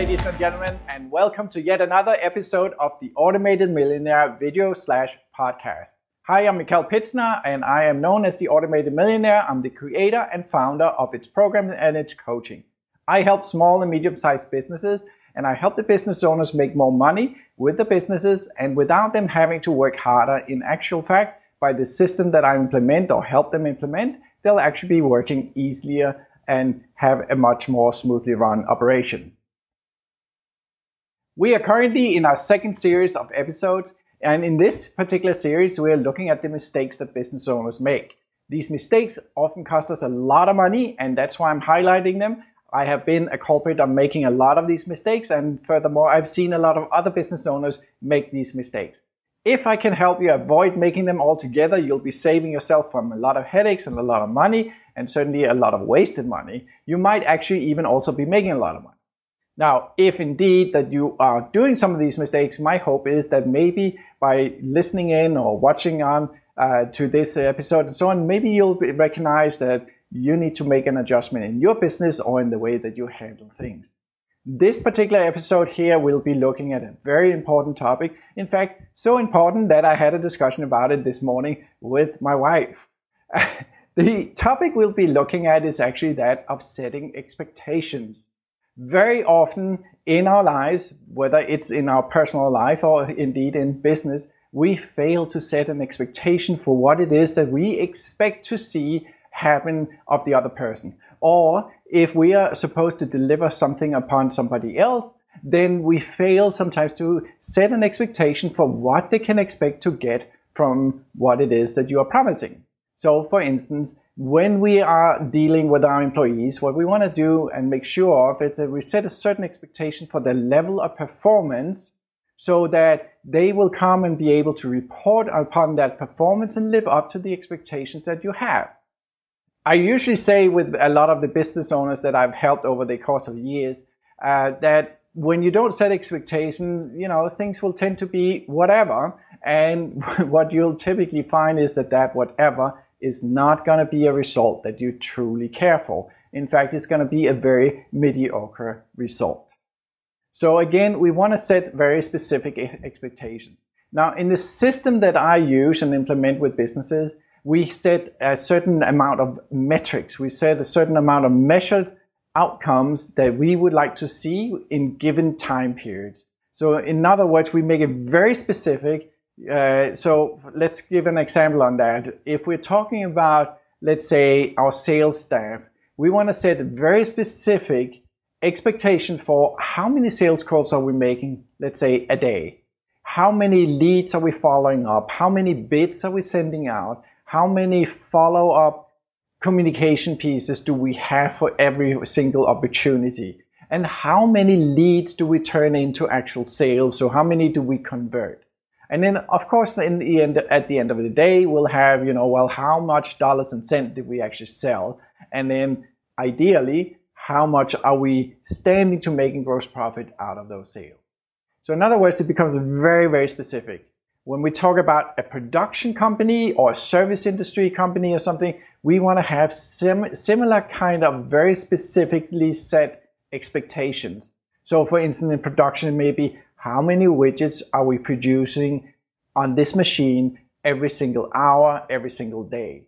ladies and gentlemen, and welcome to yet another episode of the Automated Millionaire video slash podcast. Hi, I'm Mikkel Pitzner, and I am known as the Automated Millionaire. I'm the creator and founder of its program and its coaching. I help small and medium sized businesses, and I help the business owners make more money with the businesses and without them having to work harder. In actual fact, by the system that I implement or help them implement, they'll actually be working easier and have a much more smoothly run operation. We are currently in our second series of episodes, and in this particular series, we are looking at the mistakes that business owners make. These mistakes often cost us a lot of money, and that's why I'm highlighting them. I have been a culprit of making a lot of these mistakes, and furthermore, I've seen a lot of other business owners make these mistakes. If I can help you avoid making them altogether, you'll be saving yourself from a lot of headaches and a lot of money, and certainly a lot of wasted money, you might actually even also be making a lot of money. Now, if indeed that you are doing some of these mistakes, my hope is that maybe by listening in or watching on uh, to this episode and so on, maybe you'll recognize that you need to make an adjustment in your business or in the way that you handle things. This particular episode here will be looking at a very important topic. In fact, so important that I had a discussion about it this morning with my wife. The topic we'll be looking at is actually that of setting expectations. Very often in our lives, whether it's in our personal life or indeed in business, we fail to set an expectation for what it is that we expect to see happen of the other person. Or if we are supposed to deliver something upon somebody else, then we fail sometimes to set an expectation for what they can expect to get from what it is that you are promising. So for instance, when we are dealing with our employees, what we want to do and make sure of it that we set a certain expectation for the level of performance so that they will come and be able to report upon that performance and live up to the expectations that you have. I usually say with a lot of the business owners that I've helped over the course of years uh, that when you don't set expectations, you know, things will tend to be whatever. And what you'll typically find is that that whatever is not going to be a result that you truly care for. In fact, it's going to be a very mediocre result. So again, we want to set very specific expectations. Now, in the system that I use and implement with businesses, we set a certain amount of metrics. We set a certain amount of measured outcomes that we would like to see in given time periods. So in other words, we make it very specific Uh, so let's give an example on that. If we're talking about, let's say, our sales staff, we want to set very specific expectation for how many sales calls are we making, let's say, a day. How many leads are we following up? How many bids are we sending out? How many follow up communication pieces do we have for every single opportunity? And how many leads do we turn into actual sales? So how many do we convert? And then, of course, in the end, at the end of the day, we'll have, you know, well, how much dollars and cents did we actually sell? And then, ideally, how much are we standing to making gross profit out of those sales? So, in other words, it becomes very, very specific. When we talk about a production company or a service industry company or something, we want to have sim- similar kind of very specifically set expectations. So, for instance, in production, maybe how many widgets are we producing on this machine every single hour, every single day.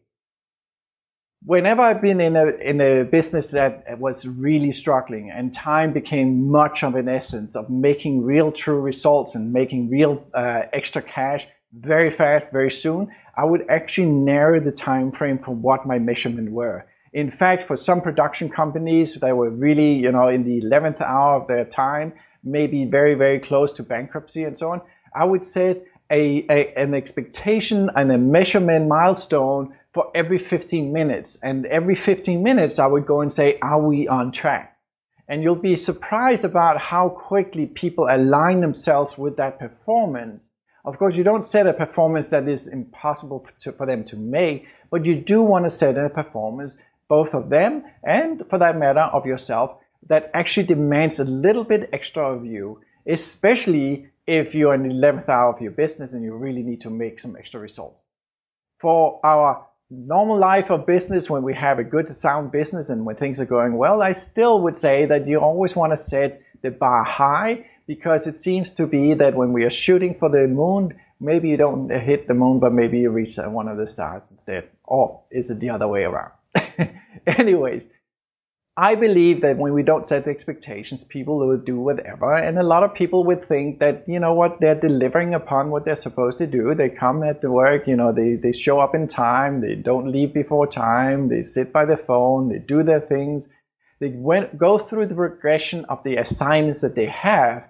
Whenever I've been in a, in a business that was really struggling and time became much of an essence of making real true results and making real uh, extra cash very fast, very soon, I would actually narrow the time frame for what my measurement were. In fact, for some production companies that were really, you know, in the 11th hour of their time, maybe very, very close to bankruptcy and so on, I would set a, a, an expectation and a measurement milestone for every 15 minutes. And every 15 minutes, I would go and say, are we on track? And you'll be surprised about how quickly people align themselves with that performance. Of course, you don't set a performance that is impossible to, for them to make, but you do want to set a performance, both of them and for that matter of yourself, that actually demands a little bit extra of you, especially if you're in the 11th hour of your business and you really need to make some extra results. For our normal life of business, when we have a good sound business and when things are going well, I still would say that you always want to set the bar high because it seems to be that when we are shooting for the moon, maybe you don't hit the moon, but maybe you reach one of the stars instead. Or is it the other way around? Anyways, I believe that when we don't set expectations, people will do whatever. And a lot of people would think that, you know what, they're delivering upon what they're supposed to do. They come at the work, you know, they, they show up in time, they don't leave before time, they sit by the phone, they do their things. They went, go through the progression of the assignments that they have.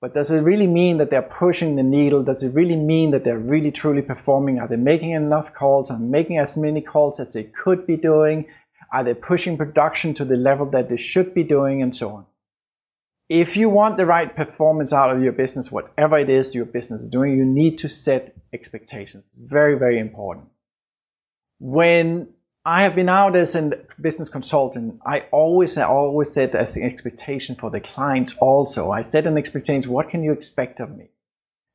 But does it really mean that they're pushing the needle? Does it really mean that they're really truly performing? Are they making enough calls? Are making as many calls as they could be doing? Are they pushing production to the level that they should be doing and so on? If you want the right performance out of your business, whatever it is your business is doing, you need to set expectations. Very, very important. When I have been out as a business consultant, I always, I always set as an expectation for the clients also. I set an expectation, what can you expect of me?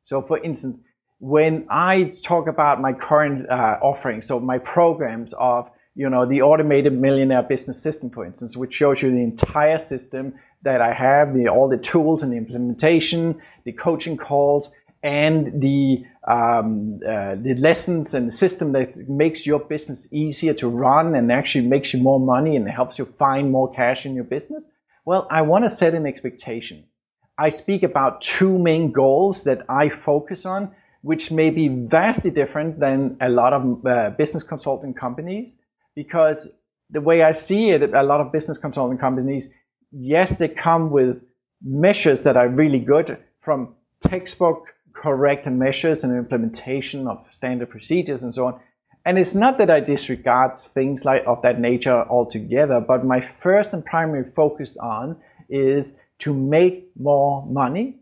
So for instance, when I talk about my current uh, offering, so my programs of you know, the automated millionaire business system, for instance, which shows you the entire system that I have, the, all the tools and the implementation, the coaching calls, and the um, uh, the lessons and the system that makes your business easier to run and actually makes you more money and helps you find more cash in your business. Well, I want to set an expectation. I speak about two main goals that I focus on, which may be vastly different than a lot of uh, business consulting companies because the way I see it, a lot of business consulting companies, yes, they come with measures that are really good from textbook correct measures and implementation of standard procedures and so on. And it's not that I disregard things like of that nature altogether, but my first and primary focus on is to make more money.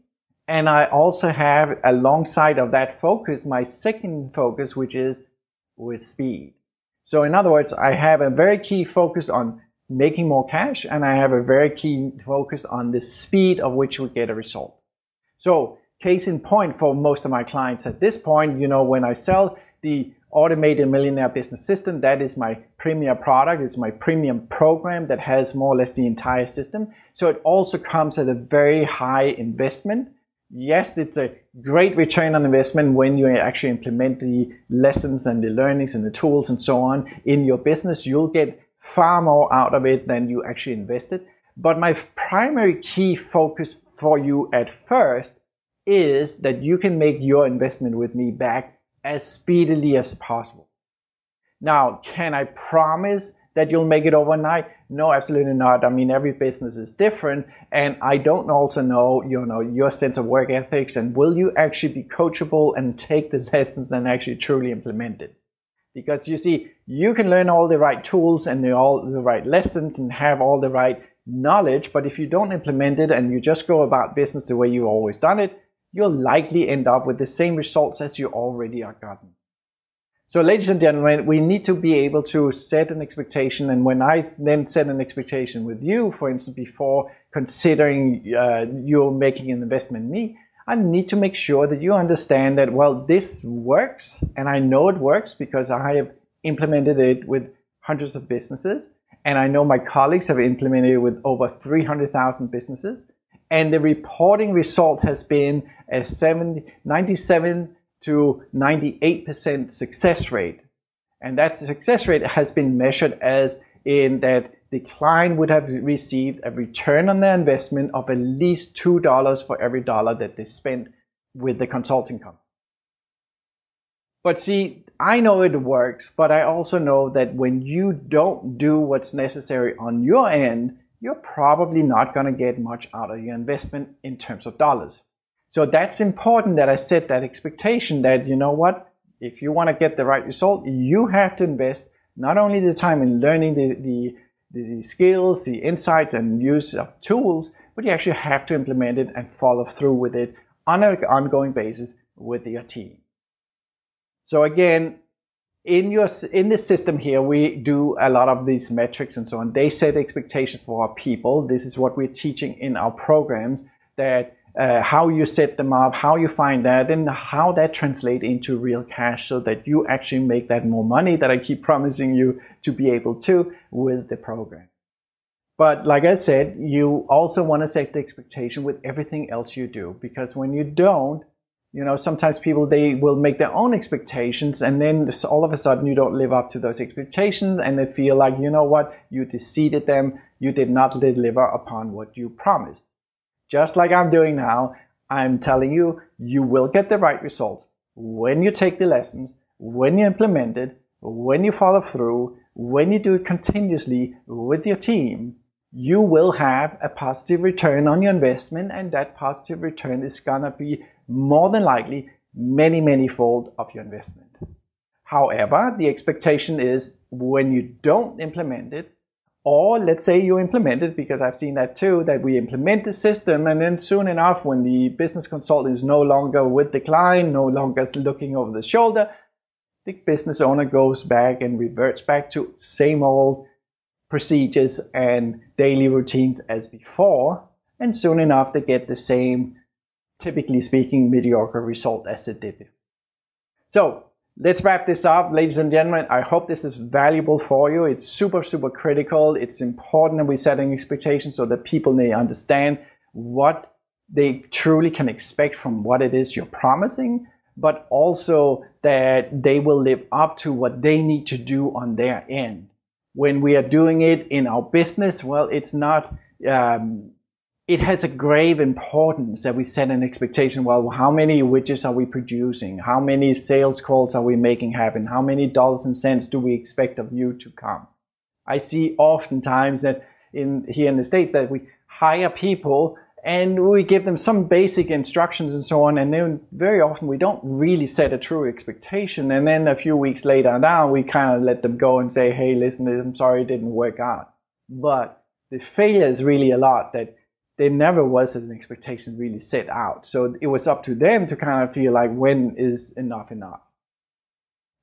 And I also have alongside of that focus, my second focus, which is with speed. So in other words, I have a very key focus on making more cash and I have a very key focus on the speed of which we get a result. So case in point for most of my clients at this point, you know, when I sell the automated millionaire business system, that is my premier product. It's my premium program that has more or less the entire system. So it also comes at a very high investment yes, it's a great return on investment when you actually implement the lessons and the learnings and the tools and so on in your business. You'll get far more out of it than you actually invested. But my primary key focus for you at first is that you can make your investment with me back as speedily as possible. Now, can I promise that you'll make it overnight? No, absolutely not. I mean, every business is different. And I don't also know, you know, your sense of work ethics and will you actually be coachable and take the lessons and actually truly implement it? Because you see, you can learn all the right tools and all the right lessons and have all the right knowledge. But if you don't implement it and you just go about business the way you've always done it, you'll likely end up with the same results as you already are gotten. So, ladies and gentlemen, we need to be able to set an expectation. And when I then set an expectation with you, for instance, before considering uh, you making an investment in me, I need to make sure that you understand that, well, this works. And I know it works because I have implemented it with hundreds of businesses. And I know my colleagues have implemented it with over 300,000 businesses. And the reporting result has been a 70, 97 to 98% success rate. And that success rate has been measured as in that the client would have received a return on their investment of at least $2 for every dollar that they spent with the consulting company. But see, I know it works, but I also know that when you don't do what's necessary on your end, you're probably not going to get much out of your investment in terms of dollars. So that's important that I set that expectation that, you know what, if you want to get the right result, you have to invest not only the time in learning the, the, the skills, the insights, and use of tools, but you actually have to implement it and follow through with it on an ongoing basis with your team. So again, in your in this system here, we do a lot of these metrics and so on. They set expectations for our people. This is what we're teaching in our programs that uh, how you set them up, how you find that, and how that translate into real cash so that you actually make that more money that I keep promising you to be able to with the program. But like I said, you also want to set the expectation with everything else you do because when you don't, you know, sometimes people they will make their own expectations and then all of a sudden you don't live up to those expectations and they feel like, you know what, you deceived them, you did not deliver upon what you promised. Just like I'm doing now, I'm telling you, you will get the right results when you take the lessons, when you implement it, when you follow through, when you do it continuously with your team, you will have a positive return on your investment, and that positive return is gonna be more than likely many, many fold of your investment. However, the expectation is when you don't implement it, or let's say you implement it, because I've seen that too, that we implement the system and then soon enough, when the business consultant is no longer with the client, no longer looking over the shoulder, the business owner goes back and reverts back to same old procedures and daily routines as before. And soon enough, they get the same, typically speaking, mediocre result as it did before. So let's wrap this up, ladies and gentlemen. I hope this is valuable for you. It's super, super critical. It's important that we're setting expectations so that people may understand what they truly can expect from what it is you're promising, but also that they will live up to what they need to do on their end. When we are doing it in our business, well, it's not, um, it has a grave importance that we set an expectation. Well, how many widgets are we producing? How many sales calls are we making happen? How many dollars and cents do we expect of you to come? I see oftentimes that in here in the States that we hire people and we give them some basic instructions and so on. And then very often we don't really set a true expectation. And then a few weeks later now we kind of let them go and say, Hey, listen, I'm sorry it didn't work out. But the failure is really a lot that there never was an expectation really set out. So it was up to them to kind of feel like when is enough enough.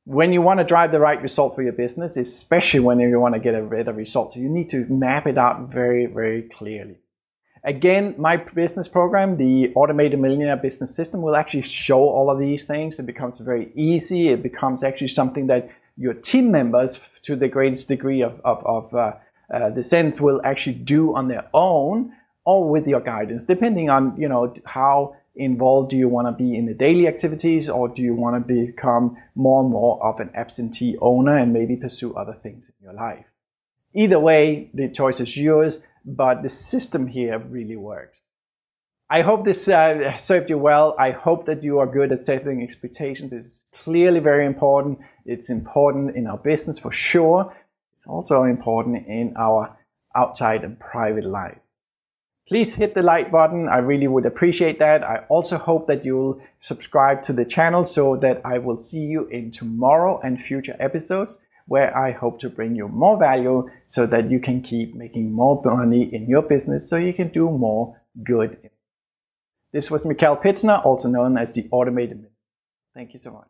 When you want to drive the right result for your business, especially when you want to get a better result, you need to map it out very, very clearly. Again, my business program, the Automated Millionaire Business System, will actually show all of these things. It becomes very easy. It becomes actually something that your team members, to the greatest degree of, of, of uh, uh, the sense, will actually do on their own or with your guidance, depending on you know how involved do you want to be in the daily activities or do you want to become more and more of an absentee owner and maybe pursue other things in your life. Either way, the choice is yours, but the system here really works. I hope this uh, served you well. I hope that you are good at setting expectations. It's clearly very important. It's important in our business for sure. It's also important in our outside and private life. Please hit the like button. I really would appreciate that. I also hope that you'll subscribe to the channel so that I will see you in tomorrow and future episodes where I hope to bring you more value so that you can keep making more money in your business so you can do more good. This was Mikkel Pitzner, also known as the Automated Thank you so much.